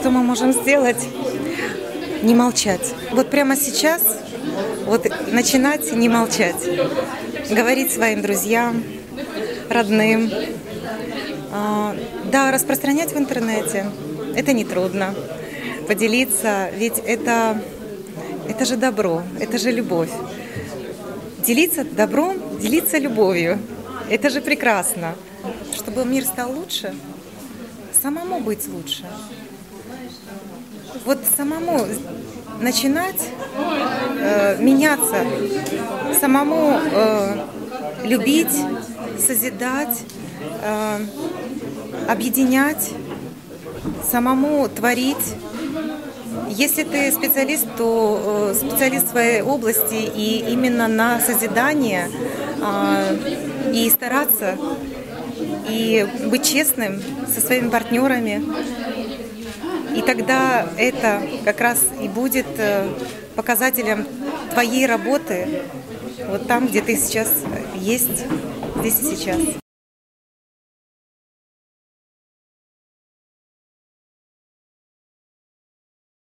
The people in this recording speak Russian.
Что мы можем сделать? Не молчать. Вот прямо сейчас, вот начинать не молчать. Говорить своим друзьям, родным. А, да, распространять в интернете. Это не трудно. Поделиться, ведь это, это же добро, это же любовь. Делиться добром, делиться любовью. Это же прекрасно. Чтобы мир стал лучше, самому быть лучше. Вот самому начинать э, меняться, самому э, любить, созидать, э, объединять, самому творить. Если ты специалист, то э, специалист своей области и именно на созидание э, и стараться и быть честным со своими партнерами. И тогда это как раз и будет э, показателем твоей работы вот там, где ты сейчас есть, здесь и сейчас.